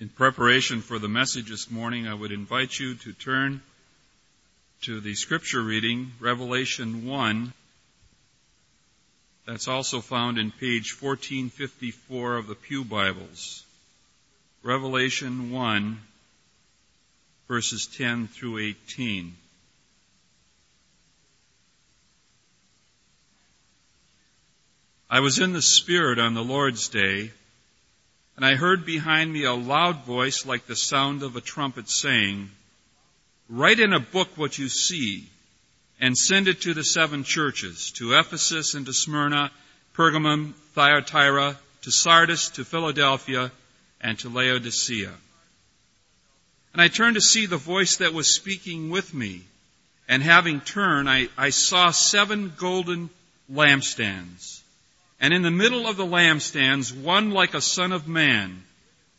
In preparation for the message this morning, I would invite you to turn to the scripture reading, Revelation 1. That's also found in page 1454 of the Pew Bibles. Revelation 1, verses 10 through 18. I was in the Spirit on the Lord's day, and I heard behind me a loud voice like the sound of a trumpet saying, Write in a book what you see, and send it to the seven churches, to Ephesus and to Smyrna, Pergamum, Thyatira, to Sardis, to Philadelphia, and to Laodicea. And I turned to see the voice that was speaking with me, and having turned, I, I saw seven golden lampstands and in the middle of the lampstands one like a son of man,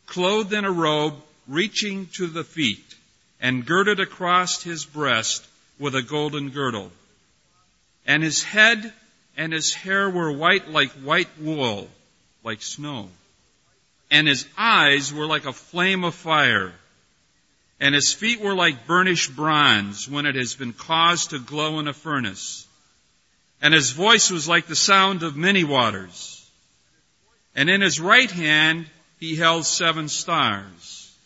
clothed in a robe reaching to the feet, and girded across his breast with a golden girdle. And his head and his hair were white like white wool, like snow. And his eyes were like a flame of fire. And his feet were like burnished bronze when it has been caused to glow in a furnace and his voice was like the sound of many waters. And in his right hand he held seven stars.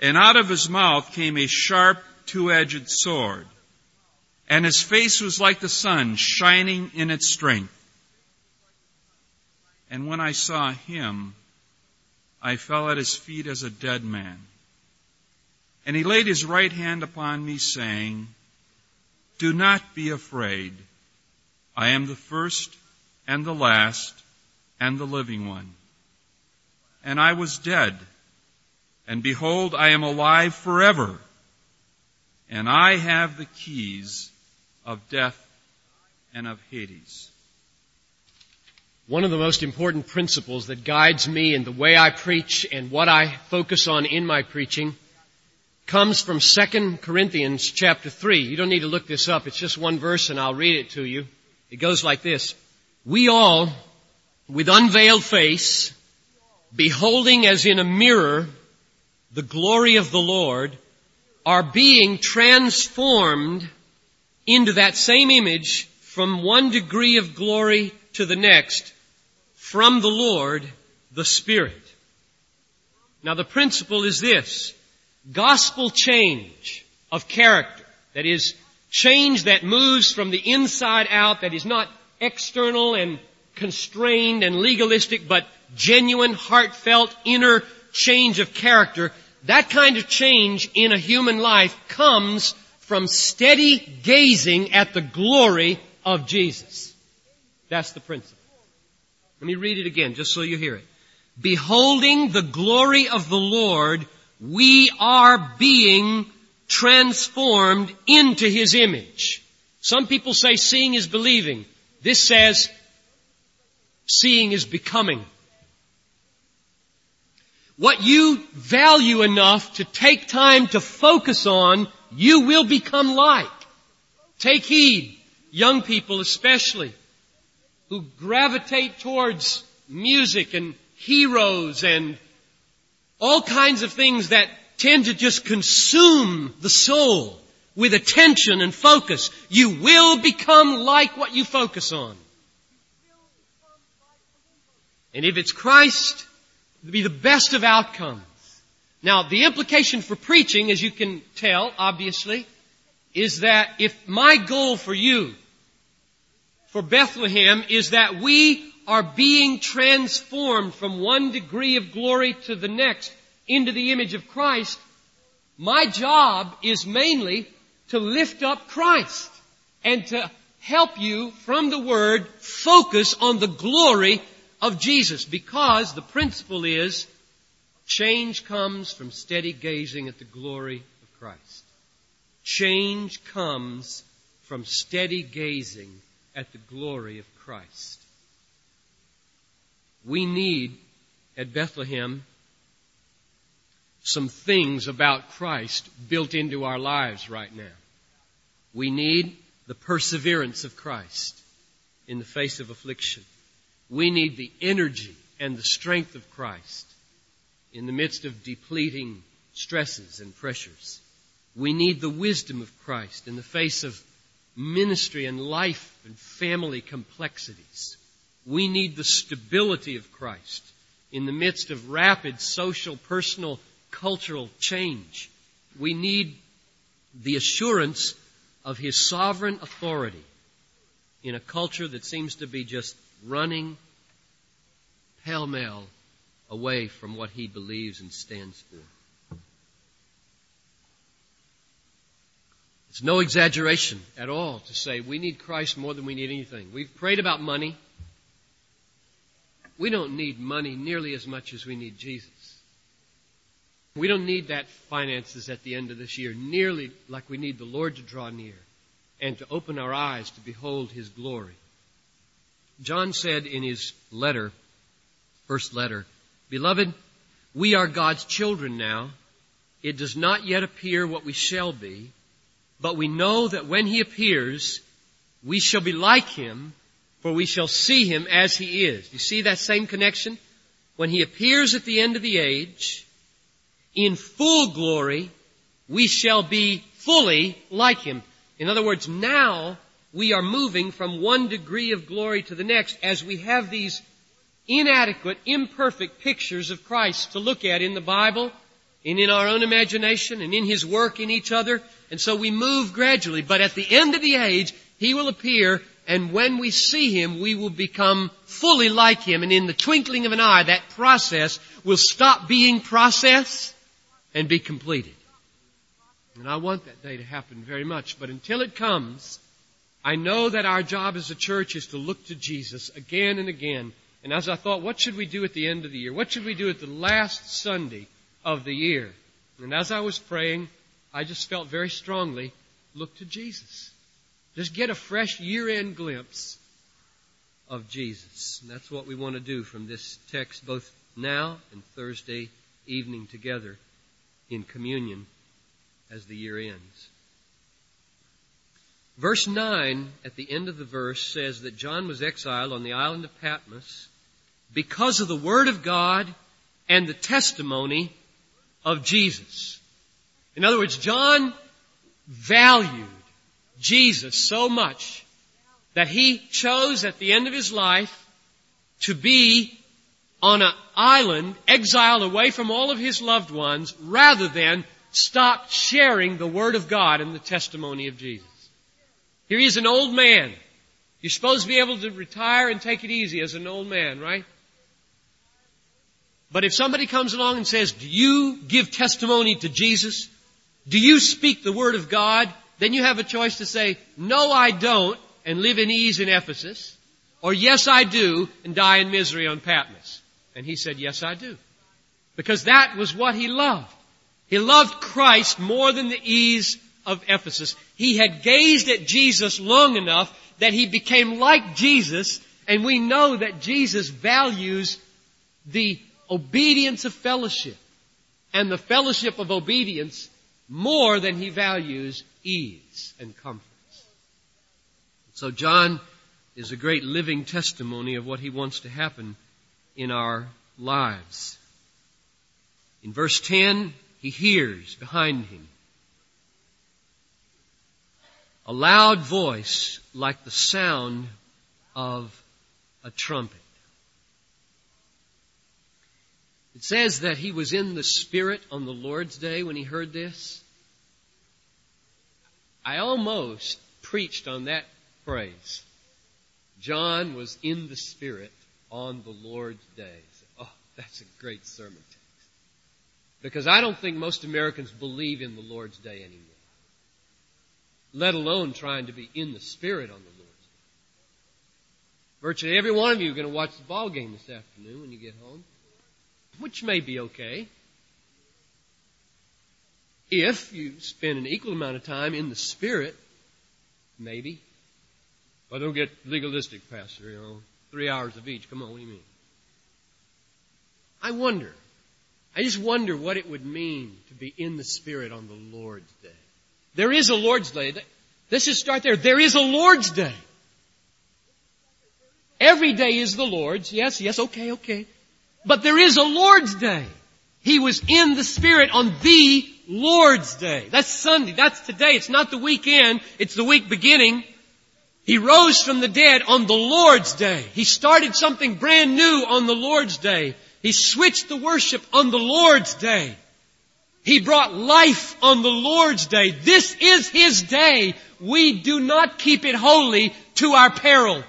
And out of his mouth came a sharp two-edged sword. And his face was like the sun shining in its strength. And when I saw him, I fell at his feet as a dead man. And he laid his right hand upon me saying, Do not be afraid. I am the first and the last and the living one. And I was dead, and behold, I am alive forever, and I have the keys of death and of Hades. One of the most important principles that guides me in the way I preach and what I focus on in my preaching comes from 2 Corinthians chapter 3. You don't need to look this up. It's just one verse and I'll read it to you. It goes like this. We all, with unveiled face, beholding as in a mirror the glory of the Lord, are being transformed into that same image from one degree of glory to the next from the Lord, the Spirit. Now the principle is this. Gospel change of character, that is, change that moves from the inside out, that is not external and constrained and legalistic, but genuine, heartfelt, inner change of character, that kind of change in a human life comes from steady gazing at the glory of Jesus. That's the principle. Let me read it again just so you hear it. Beholding the glory of the Lord, we are being transformed into His image. Some people say seeing is believing. This says seeing is becoming. What you value enough to take time to focus on, you will become like. Take heed, young people especially, who gravitate towards music and heroes and all kinds of things that tend to just consume the soul with attention and focus, you will become like what you focus on. And if it's Christ, it'll be the best of outcomes. Now, the implication for preaching, as you can tell, obviously, is that if my goal for you, for Bethlehem, is that we are being transformed from one degree of glory to the next, into the image of Christ, my job is mainly to lift up Christ and to help you from the Word focus on the glory of Jesus because the principle is change comes from steady gazing at the glory of Christ. Change comes from steady gazing at the glory of Christ. We need at Bethlehem some things about Christ built into our lives right now. We need the perseverance of Christ in the face of affliction. We need the energy and the strength of Christ in the midst of depleting stresses and pressures. We need the wisdom of Christ in the face of ministry and life and family complexities. We need the stability of Christ in the midst of rapid social, personal, cultural change. We need the assurance of His sovereign authority in a culture that seems to be just running pell mell away from what He believes and stands for. It's no exaggeration at all to say we need Christ more than we need anything. We've prayed about money. We don't need money nearly as much as we need Jesus. We don't need that finances at the end of this year nearly like we need the Lord to draw near and to open our eyes to behold His glory. John said in his letter, first letter, Beloved, we are God's children now. It does not yet appear what we shall be, but we know that when He appears, we shall be like Him, for we shall see Him as He is. You see that same connection? When He appears at the end of the age, in full glory, we shall be fully like Him. In other words, now we are moving from one degree of glory to the next as we have these inadequate, imperfect pictures of Christ to look at in the Bible and in our own imagination and in His work in each other. And so we move gradually. But at the end of the age, He will appear and when we see Him, we will become fully like Him. And in the twinkling of an eye, that process will stop being process and be completed. And I want that day to happen very much. But until it comes, I know that our job as a church is to look to Jesus again and again. And as I thought, what should we do at the end of the year? What should we do at the last Sunday of the year? And as I was praying, I just felt very strongly, look to Jesus. Just get a fresh year-end glimpse of Jesus. And that's what we want to do from this text, both now and Thursday evening together in communion as the year ends. Verse 9, at the end of the verse, says that John was exiled on the island of Patmos because of the Word of God and the testimony of Jesus. In other words, John valued Jesus so much that he chose at the end of his life to be on an island, exiled away from all of his loved ones, rather than stop sharing the Word of God and the testimony of Jesus. Here he is an old man. You're supposed to be able to retire and take it easy as an old man, right? But if somebody comes along and says, do you give testimony to Jesus? Do you speak the Word of God? Then you have a choice to say, no I don't, and live in ease in Ephesus, or yes I do, and die in misery on Patmos. And he said, yes I do. Because that was what he loved. He loved Christ more than the ease of Ephesus. He had gazed at Jesus long enough that he became like Jesus, and we know that Jesus values the obedience of fellowship and the fellowship of obedience more than he values ease and comforts. So John is a great living testimony of what he wants to happen in our lives. In verse 10, he hears behind him a loud voice like the sound of a trumpet. It says that he was in the Spirit on the Lord's day when he heard this. I almost preached on that phrase. John was in the Spirit on the Lord's day. Oh, that's a great sermon text. Because I don't think most Americans believe in the Lord's Day anymore. Let alone trying to be in the Spirit on the Lord's Day. Virtually every one of you are going to watch the ball game this afternoon when you get home. Which may be okay. If you spend an equal amount of time in the Spirit, maybe. But don't get legalistic, Pastor, you know. Three hours of each. Come on, what do you mean? I wonder I just wonder what it would mean to be in the Spirit on the Lord's Day. There is a Lord's Day. Let's just start there. There is a Lord's Day. Every day is the Lord's. Yes, yes, okay, okay. But there is a Lord's Day. He was in the Spirit on the Lord's Day. That's Sunday. That's today. It's not the weekend. It's the week beginning. He rose from the dead on the Lord's Day. He started something brand new on the Lord's Day. He switched the worship on the Lord's Day. He brought life on the Lord's Day. This is His day. We do not keep it holy to our peril.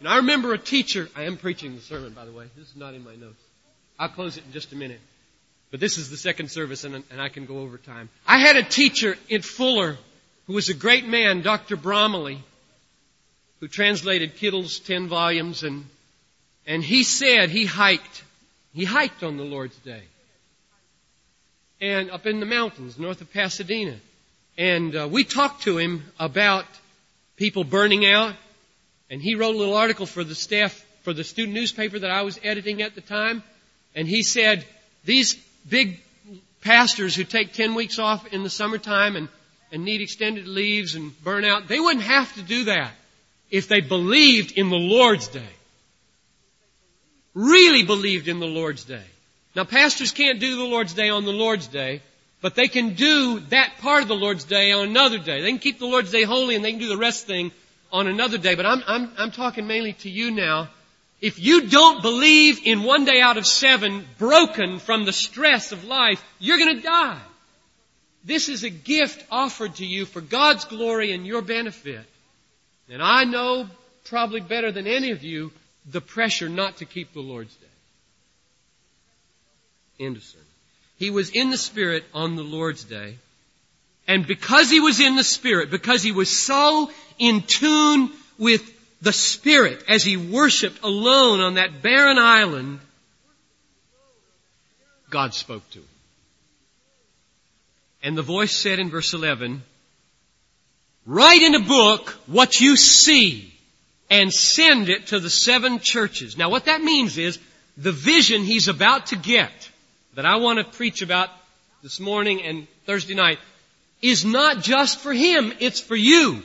And I remember a teacher, I am preaching the sermon by the way. This is not in my notes. I'll close it in just a minute. But this is the second service and, and I can go over time. I had a teacher in Fuller who was a great man, Dr. Bromiley, who translated Kittel's ten volumes and, and he said he hiked, he hiked on the Lord's Day. And up in the mountains north of Pasadena. And uh, we talked to him about people burning out. And he wrote a little article for the staff, for the student newspaper that I was editing at the time. And he said, these big pastors who take 10 weeks off in the summertime and, and need extended leaves and burn out, they wouldn't have to do that if they believed in the Lord's Day. Really believed in the Lord's Day. Now pastors can't do the Lord's Day on the Lord's Day, but they can do that part of the Lord's Day on another day. They can keep the Lord's Day holy and they can do the rest thing on another day. But I'm, I'm, I'm talking mainly to you now if you don't believe in one day out of seven, broken from the stress of life, you're going to die. This is a gift offered to you for God's glory and your benefit. And I know probably better than any of you the pressure not to keep the Lord's day. End of sermon. He was in the Spirit on the Lord's day. And because he was in the Spirit, because he was so in tune with the Spirit as he worshiped alone on that barren island, God spoke to him. And the voice said in verse 11, write in a book what you see and send it to the seven churches. Now what that means is the vision he's about to get that I want to preach about this morning and Thursday night is not just for him, it's for you.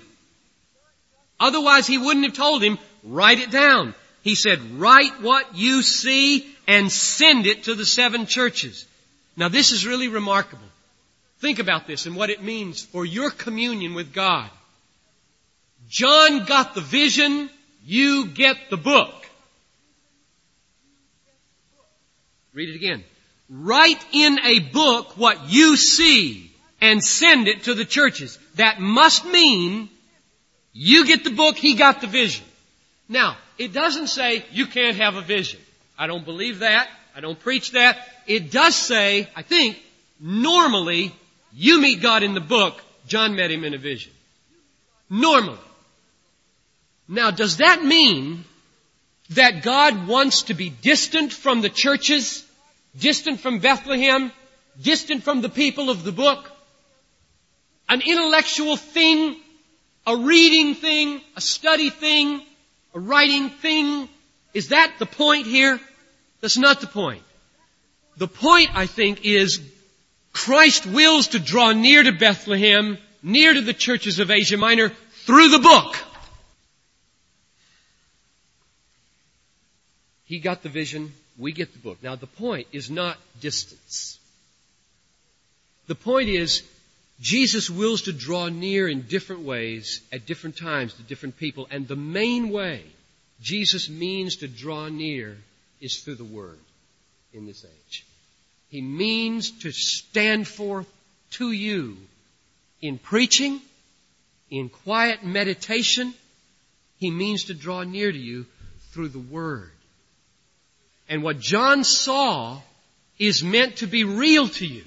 Otherwise he wouldn't have told him, write it down. He said, write what you see and send it to the seven churches. Now this is really remarkable. Think about this and what it means for your communion with God. John got the vision, you get the book. Read it again. Write in a book what you see and send it to the churches. That must mean you get the book, he got the vision. Now, it doesn't say you can't have a vision. I don't believe that. I don't preach that. It does say, I think, normally, you meet God in the book, John met him in a vision. Normally. Now, does that mean that God wants to be distant from the churches, distant from Bethlehem, distant from the people of the book? An intellectual thing a reading thing, a study thing, a writing thing. Is that the point here? That's not the point. The point, I think, is Christ wills to draw near to Bethlehem, near to the churches of Asia Minor, through the book. He got the vision, we get the book. Now the point is not distance. The point is Jesus wills to draw near in different ways at different times to different people. And the main way Jesus means to draw near is through the Word in this age. He means to stand forth to you in preaching, in quiet meditation. He means to draw near to you through the Word. And what John saw is meant to be real to you.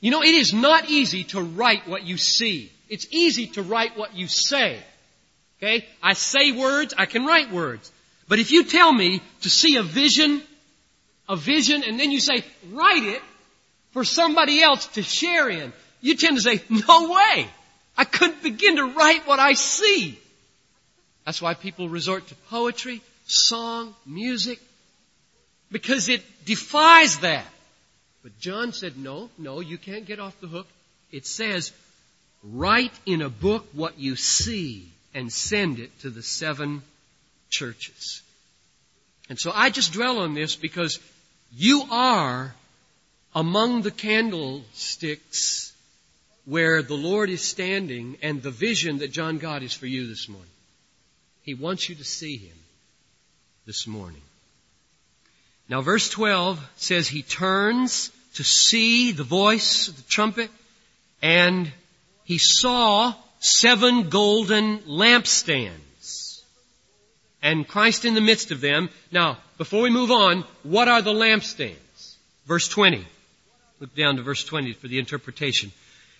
You know, it is not easy to write what you see. It's easy to write what you say. Okay? I say words, I can write words. But if you tell me to see a vision, a vision, and then you say, write it for somebody else to share in, you tend to say, no way! I couldn't begin to write what I see. That's why people resort to poetry, song, music, because it defies that. But John said, no, no, you can't get off the hook. It says, write in a book what you see and send it to the seven churches. And so I just dwell on this because you are among the candlesticks where the Lord is standing and the vision that John got is for you this morning. He wants you to see Him this morning. Now verse 12 says he turns to see the voice of the trumpet and he saw seven golden lampstands and Christ in the midst of them. Now, before we move on, what are the lampstands? Verse 20. Look down to verse 20 for the interpretation.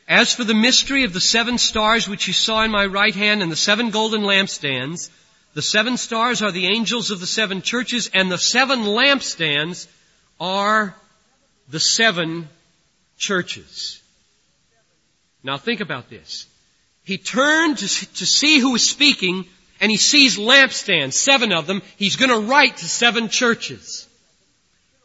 As for the mystery of the seven stars which you saw in my right hand and the seven golden lampstands, the seven stars are the angels of the seven churches and the seven lampstands are the seven churches. Now think about this. He turned to, see who was speaking and he sees lampstands, seven of them. He's going to write to seven churches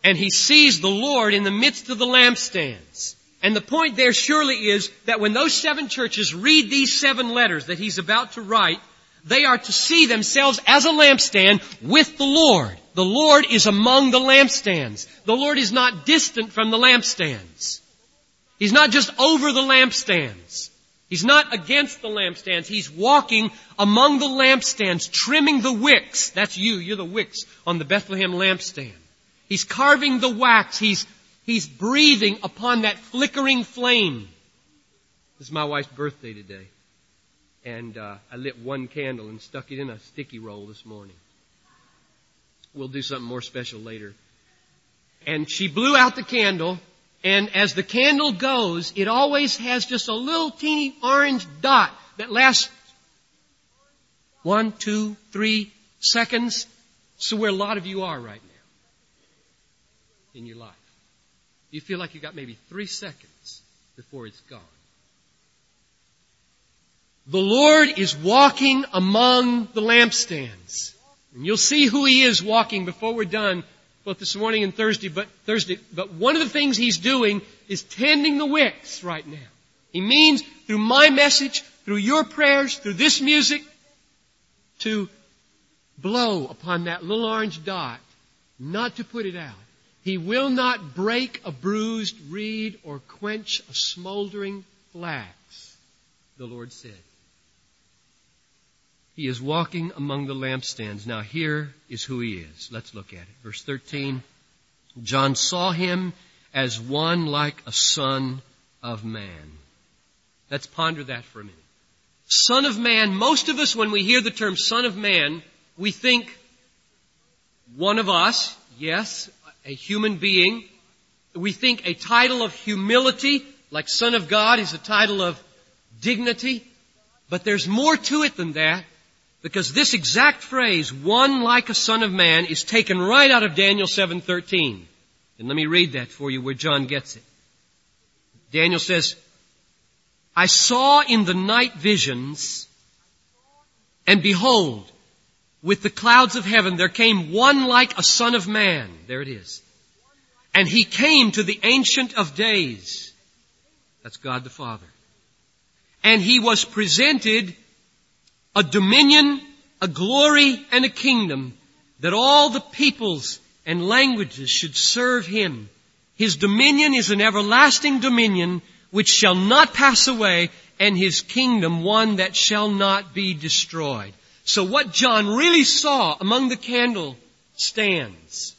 and he sees the Lord in the midst of the lampstands. And the point there surely is that when those seven churches read these seven letters that he's about to write, they are to see themselves as a lampstand with the Lord. The Lord is among the lampstands. The Lord is not distant from the lampstands. He's not just over the lampstands. He's not against the lampstands. He's walking among the lampstands, trimming the wicks. That's you. You're the wicks on the Bethlehem lampstand. He's carving the wax. He's, he's breathing upon that flickering flame. This is my wife's birthday today. And uh, I lit one candle and stuck it in a sticky roll this morning. We'll do something more special later. And she blew out the candle, and as the candle goes, it always has just a little teeny orange dot that lasts one, two, three seconds. So where a lot of you are right now in your life. You feel like you got maybe three seconds before it's gone. The Lord is walking among the lampstands. And you'll see who He is walking before we're done, both this morning and Thursday, but Thursday. But one of the things He's doing is tending the wicks right now. He means through my message, through your prayers, through this music, to blow upon that little orange dot, not to put it out. He will not break a bruised reed or quench a smoldering flax, the Lord said. He is walking among the lampstands. Now here is who he is. Let's look at it. Verse 13. John saw him as one like a son of man. Let's ponder that for a minute. Son of man, most of us when we hear the term son of man, we think one of us, yes, a human being. We think a title of humility, like Son of God, is a title of dignity. But there's more to it than that, because this exact phrase, one like a son of man, is taken right out of Daniel 7.13. And let me read that for you where John gets it. Daniel says, I saw in the night visions, and behold, with the clouds of heaven, there came one like a son of man. There it is. And he came to the ancient of days. That's God the Father. And he was presented a dominion, a glory, and a kingdom that all the peoples and languages should serve him. His dominion is an everlasting dominion which shall not pass away and his kingdom one that shall not be destroyed. So what John really saw among the candle stands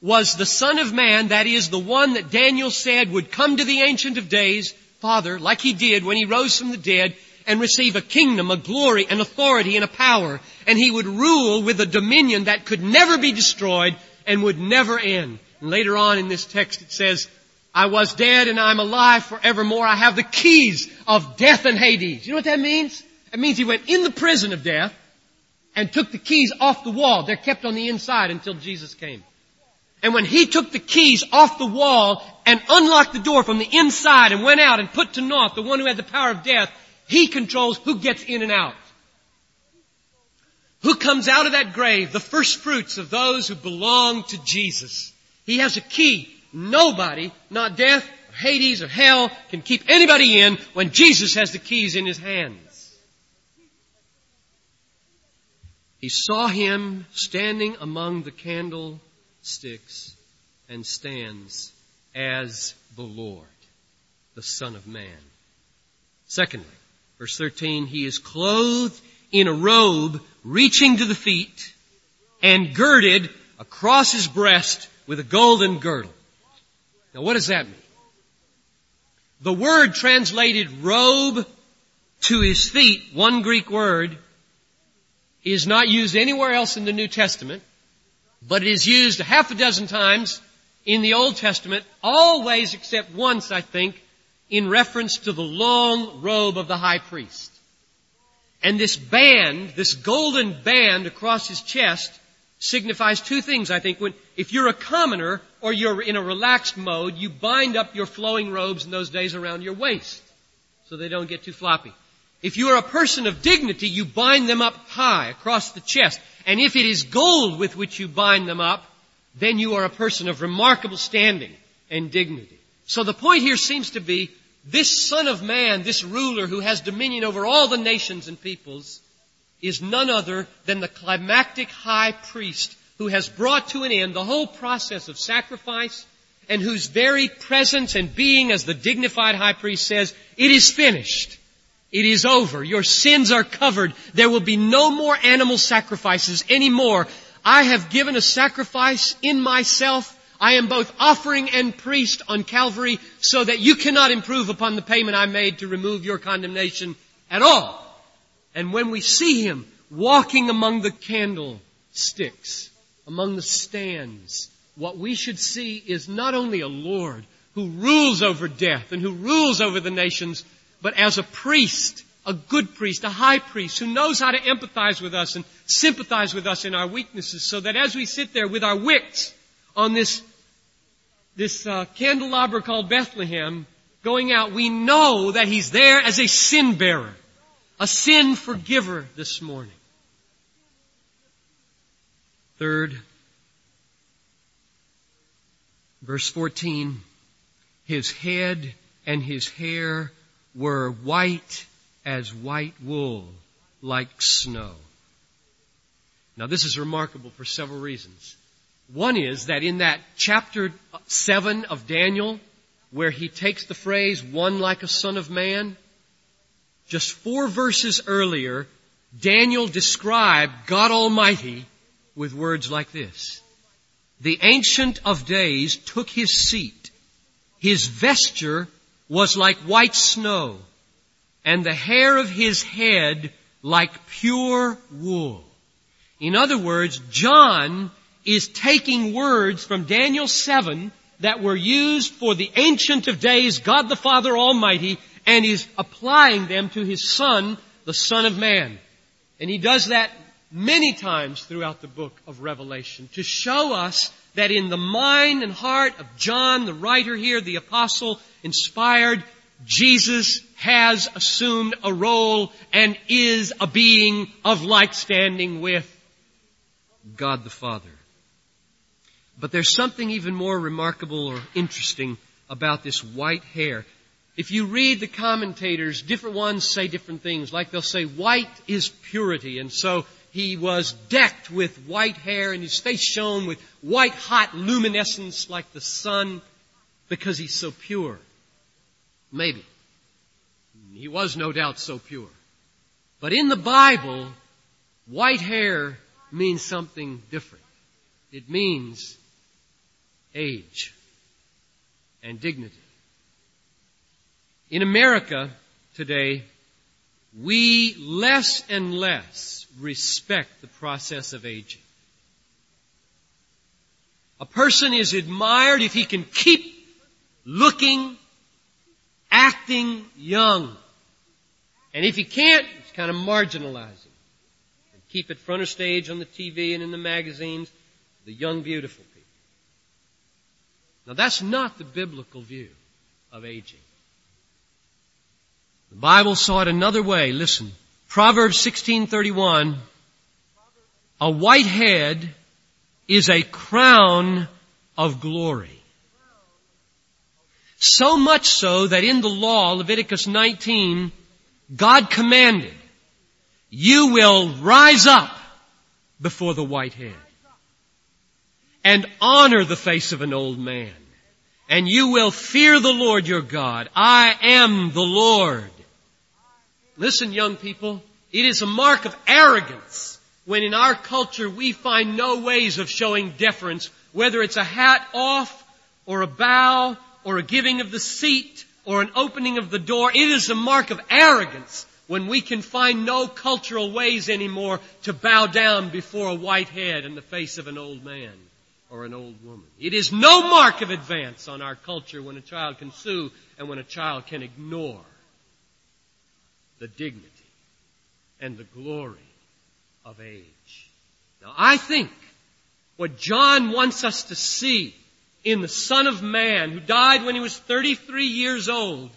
was the Son of Man, that is the one that Daniel said would come to the Ancient of Days, Father, like he did when he rose from the dead, and receive a kingdom, a glory, an authority, and a power. And he would rule with a dominion that could never be destroyed and would never end. And later on in this text it says, I was dead and I'm alive forevermore. I have the keys of death and Hades. You know what that means? It means he went in the prison of death and took the keys off the wall. They're kept on the inside until Jesus came. And when he took the keys off the wall and unlocked the door from the inside and went out and put to naught the one who had the power of death, he controls who gets in and out. Who comes out of that grave, the first fruits of those who belong to Jesus. He has a key. Nobody, not death, or Hades, or hell, can keep anybody in when Jesus has the keys in his hands. He saw him standing among the candlesticks and stands, as the Lord, the Son of Man. Secondly, verse 13, he is clothed in a robe reaching to the feet and girded across his breast with a golden girdle. Now what does that mean? The word translated robe to his feet, one Greek word, is not used anywhere else in the New Testament, but it is used a half a dozen times in the Old Testament, always except once, I think, in reference to the long robe of the high priest. And this band, this golden band across his chest, signifies two things, I think. When, if you're a commoner or you're in a relaxed mode, you bind up your flowing robes in those days around your waist so they don't get too floppy. If you are a person of dignity, you bind them up high across the chest. And if it is gold with which you bind them up, then you are a person of remarkable standing and dignity. So the point here seems to be this son of man, this ruler who has dominion over all the nations and peoples, is none other than the climactic high priest who has brought to an end the whole process of sacrifice and whose very presence and being as the dignified high priest says, it is finished. It is over. Your sins are covered. There will be no more animal sacrifices anymore. I have given a sacrifice in myself. I am both offering and priest on Calvary so that you cannot improve upon the payment I made to remove your condemnation at all. And when we see him walking among the candlesticks, among the stands, what we should see is not only a Lord who rules over death and who rules over the nations, but as a priest a good priest, a high priest who knows how to empathize with us and sympathize with us in our weaknesses so that as we sit there with our wicks on this, this uh, candelabra called Bethlehem going out, we know that he's there as a sin bearer, a sin forgiver this morning. Third, verse 14, his head and his hair were white as white wool, like snow. Now this is remarkable for several reasons. One is that in that chapter 7 of Daniel, where he takes the phrase, one like a son of man, just four verses earlier, Daniel described God Almighty with words like this. The Ancient of Days took his seat. His vesture was like white snow and the hair of his head like pure wool. In other words, John is taking words from Daniel 7 that were used for the Ancient of Days, God the Father Almighty, and is applying them to his Son, the Son of Man. And he does that many times throughout the book of Revelation to show us that in the mind and heart of John, the writer here, the apostle, inspired, Jesus has assumed a role and is a being of like standing with God the Father. But there's something even more remarkable or interesting about this white hair. If you read the commentators, different ones say different things. Like they'll say white is purity, and so he was decked with white hair and his face shone with white hot luminescence like the sun because he's so pure. Maybe. He was no doubt so pure. But in the Bible, white hair means something different. It means age and dignity. In America today, we less and less respect the process of aging. A person is admired if he can keep looking acting young. And if he can't, it's kind of marginalizing. Keep it front of stage on the TV and in the magazines, the young, beautiful. Now that's not the biblical view of aging. The Bible saw it another way. Listen. Proverbs 1631, a white head is a crown of glory. So much so that in the law, Leviticus 19, God commanded, you will rise up before the white head and honor the face of an old man and you will fear the Lord your God. I am the Lord. Listen, young people, it is a mark of arrogance when in our culture we find no ways of showing deference, whether it's a hat off or a bow or a giving of the seat or an opening of the door. It is a mark of arrogance when we can find no cultural ways anymore to bow down before a white head in the face of an old man or an old woman. It is no mark of advance on our culture when a child can sue and when a child can ignore the dignity and the glory of age. Now I think what John wants us to see in the Son of Man who died when he was 33 years old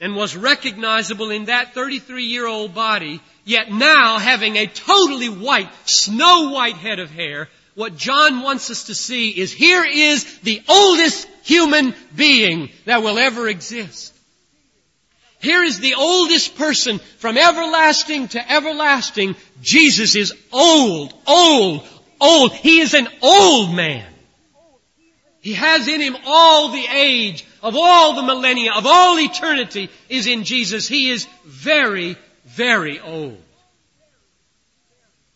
and was recognizable in that 33 year old body, yet now having a totally white, snow white head of hair, what John wants us to see is here is the oldest human being that will ever exist. Here is the oldest person from everlasting to everlasting. Jesus is old, old, old. He is an old man. He has in him all the age of all the millennia, of all eternity is in Jesus. He is very, very old.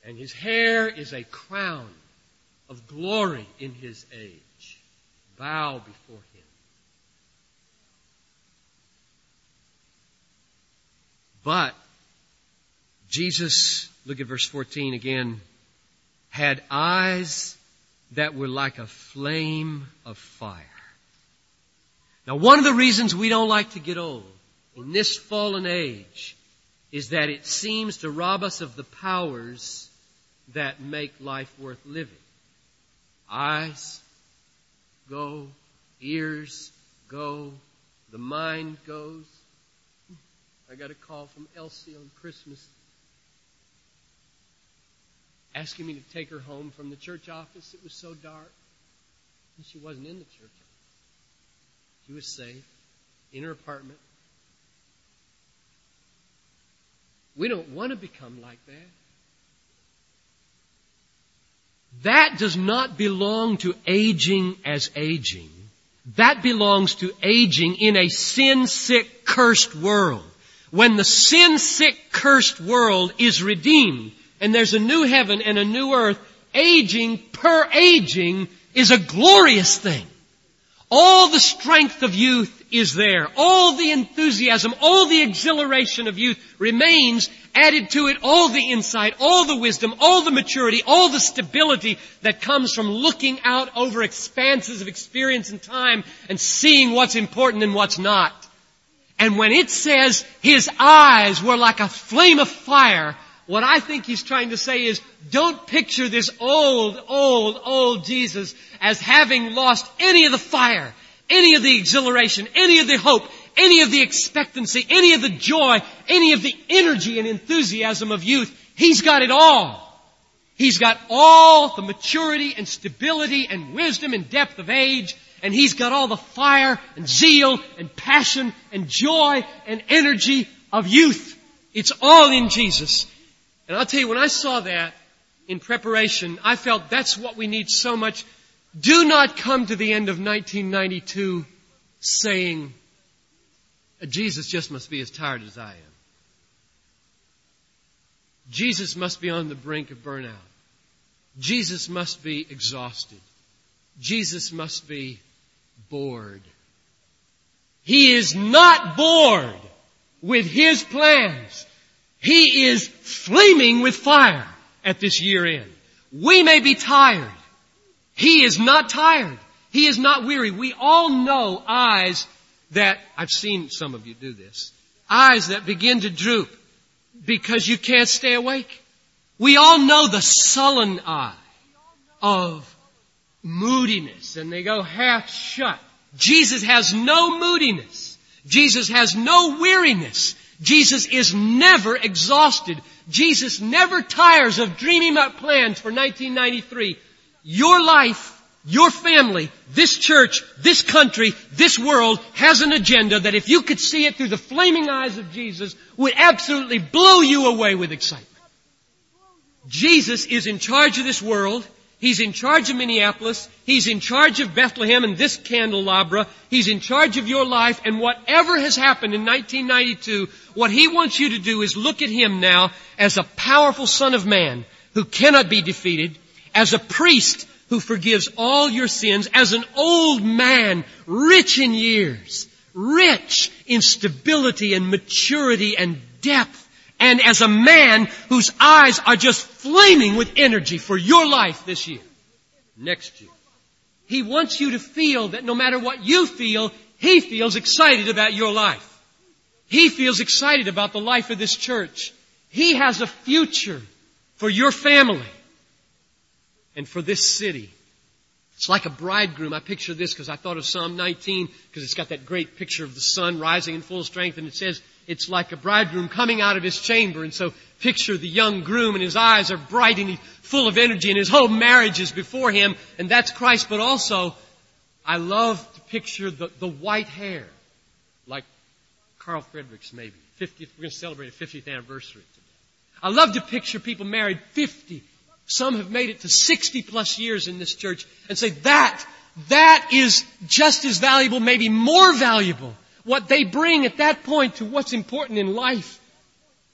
And his hair is a crown of glory in his age. Bow before him. But Jesus, look at verse 14 again, had eyes that were like a flame of fire. Now one of the reasons we don't like to get old in this fallen age is that it seems to rob us of the powers that make life worth living. Eyes go, ears go, the mind goes. I got a call from Elsie on Christmas asking me to take her home from the church office. It was so dark. And she wasn't in the church office. She was safe in her apartment. We don't want to become like that. That does not belong to aging as aging. That belongs to aging in a sin sick, cursed world. When the sin sick, cursed world is redeemed and there's a new heaven and a new earth, aging per aging is a glorious thing. All the strength of youth is there. All the enthusiasm, all the exhilaration of youth remains added to it all the insight, all the wisdom, all the maturity, all the stability that comes from looking out over expanses of experience and time and seeing what's important and what's not. And when it says his eyes were like a flame of fire, what I think he's trying to say is don't picture this old, old, old Jesus as having lost any of the fire, any of the exhilaration, any of the hope, any of the expectancy, any of the joy, any of the energy and enthusiasm of youth. He's got it all. He's got all the maturity and stability and wisdom and depth of age, and he's got all the fire and zeal and passion and joy and energy of youth. It's all in Jesus. And I'll tell you, when I saw that in preparation, I felt that's what we need so much. Do not come to the end of 1992 saying, Jesus just must be as tired as I am. Jesus must be on the brink of burnout. Jesus must be exhausted. Jesus must be bored. He is not bored with His plans. He is flaming with fire at this year end. We may be tired. He is not tired. He is not weary. We all know eyes that, I've seen some of you do this, eyes that begin to droop because you can't stay awake. We all know the sullen eye of moodiness and they go half shut. Jesus has no moodiness. Jesus has no weariness. Jesus is never exhausted. Jesus never tires of dreaming up plans for 1993. Your life your family, this church, this country, this world has an agenda that if you could see it through the flaming eyes of Jesus would absolutely blow you away with excitement. Jesus is in charge of this world. He's in charge of Minneapolis. He's in charge of Bethlehem and this candelabra. He's in charge of your life. And whatever has happened in 1992, what He wants you to do is look at Him now as a powerful Son of Man who cannot be defeated, as a priest who forgives all your sins, as an old man, rich in years, rich in stability and maturity and depth, and as a man whose eyes are just flaming with energy for your life this year, next year. He wants you to feel that no matter what you feel, He feels excited about your life. He feels excited about the life of this church. He has a future for your family and for this city. It's like a bridegroom. I picture this because I thought of Psalm 19 because it's got that great picture of the sun rising in full strength and it says, it's like a bridegroom coming out of his chamber. And so picture the young groom and his eyes are bright and he's full of energy and his whole marriage is before him and that's Christ. But also, I love to picture the, the white hair like Carl Fredericks maybe. 50th, we're going to celebrate a 50th anniversary today. I love to picture people married 50. Some have made it to 60 plus years in this church and say that, that is just as valuable, maybe more valuable what they bring at that point to what's important in life.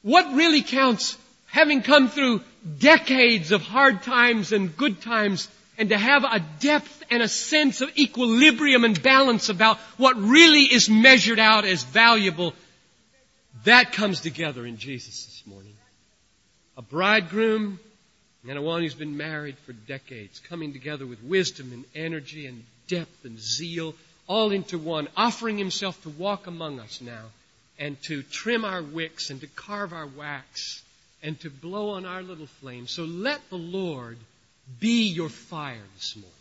What really counts, having come through decades of hard times and good times, and to have a depth and a sense of equilibrium and balance about what really is measured out as valuable, that comes together in Jesus this morning. A bridegroom and a one who's been married for decades, coming together with wisdom and energy and depth and zeal all into one, offering himself to walk among us now and to trim our wicks and to carve our wax and to blow on our little flame. So let the Lord be your fire this morning.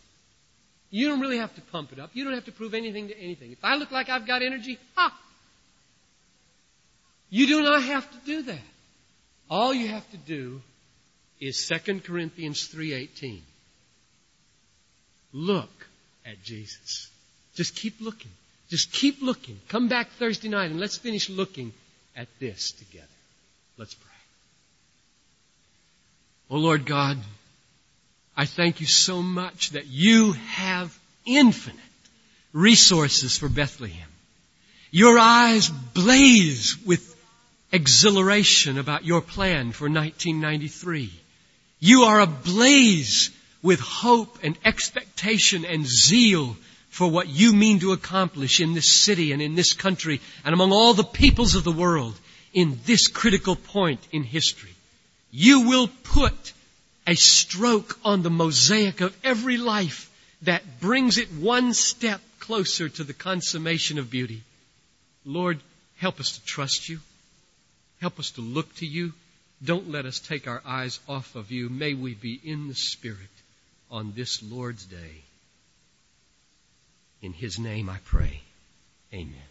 You don't really have to pump it up. You don't have to prove anything to anything. If I look like I've got energy, ha! You do not have to do that. All you have to do is 2 Corinthians 3:18. Look at Jesus. Just keep looking. Just keep looking. Come back Thursday night and let's finish looking at this together. Let's pray. Oh Lord God, I thank you so much that you have infinite resources for Bethlehem. Your eyes blaze with exhilaration about your plan for 1993. You are ablaze with hope and expectation and zeal for what you mean to accomplish in this city and in this country and among all the peoples of the world in this critical point in history. You will put a stroke on the mosaic of every life that brings it one step closer to the consummation of beauty. Lord, help us to trust you. Help us to look to you. Don't let us take our eyes off of you. May we be in the Spirit on this Lord's day. In His name I pray. Amen.